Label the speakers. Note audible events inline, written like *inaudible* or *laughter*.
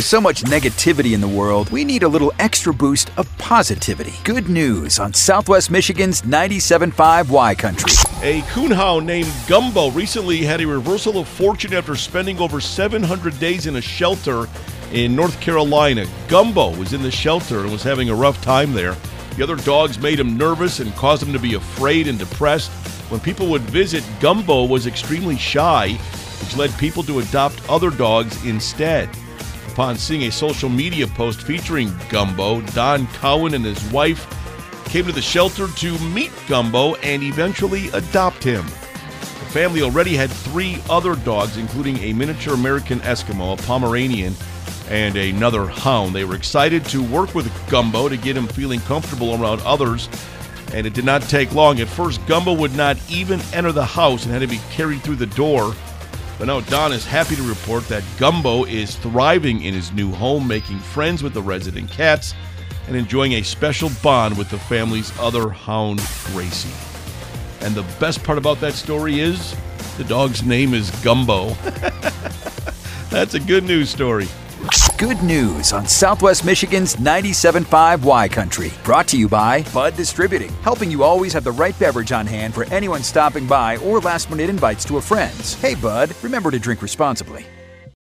Speaker 1: With so much negativity in the world, we need a little extra boost of positivity. Good news on Southwest Michigan's 97.5 Y Country.
Speaker 2: A coonhound named Gumbo recently had a reversal of fortune after spending over 700 days in a shelter in North Carolina. Gumbo was in the shelter and was having a rough time there. The other dogs made him nervous and caused him to be afraid and depressed. When people would visit, Gumbo was extremely shy, which led people to adopt other dogs instead. Upon seeing a social media post featuring Gumbo, Don Cowan and his wife came to the shelter to meet Gumbo and eventually adopt him. The family already had three other dogs, including a miniature American Eskimo, a Pomeranian, and another hound. They were excited to work with Gumbo to get him feeling comfortable around others, and it did not take long. At first, Gumbo would not even enter the house and had to be carried through the door. But now Don is happy to report that Gumbo is thriving in his new home, making friends with the resident cats and enjoying a special bond with the family's other hound, Gracie. And the best part about that story is the dog's name is Gumbo. *laughs* That's a good news story.
Speaker 1: Good news on Southwest Michigan's 97.5 Y Country. Brought to you by Bud Distributing, helping you always have the right beverage on hand for anyone stopping by or last minute invites to a friend's. Hey, Bud, remember to drink responsibly.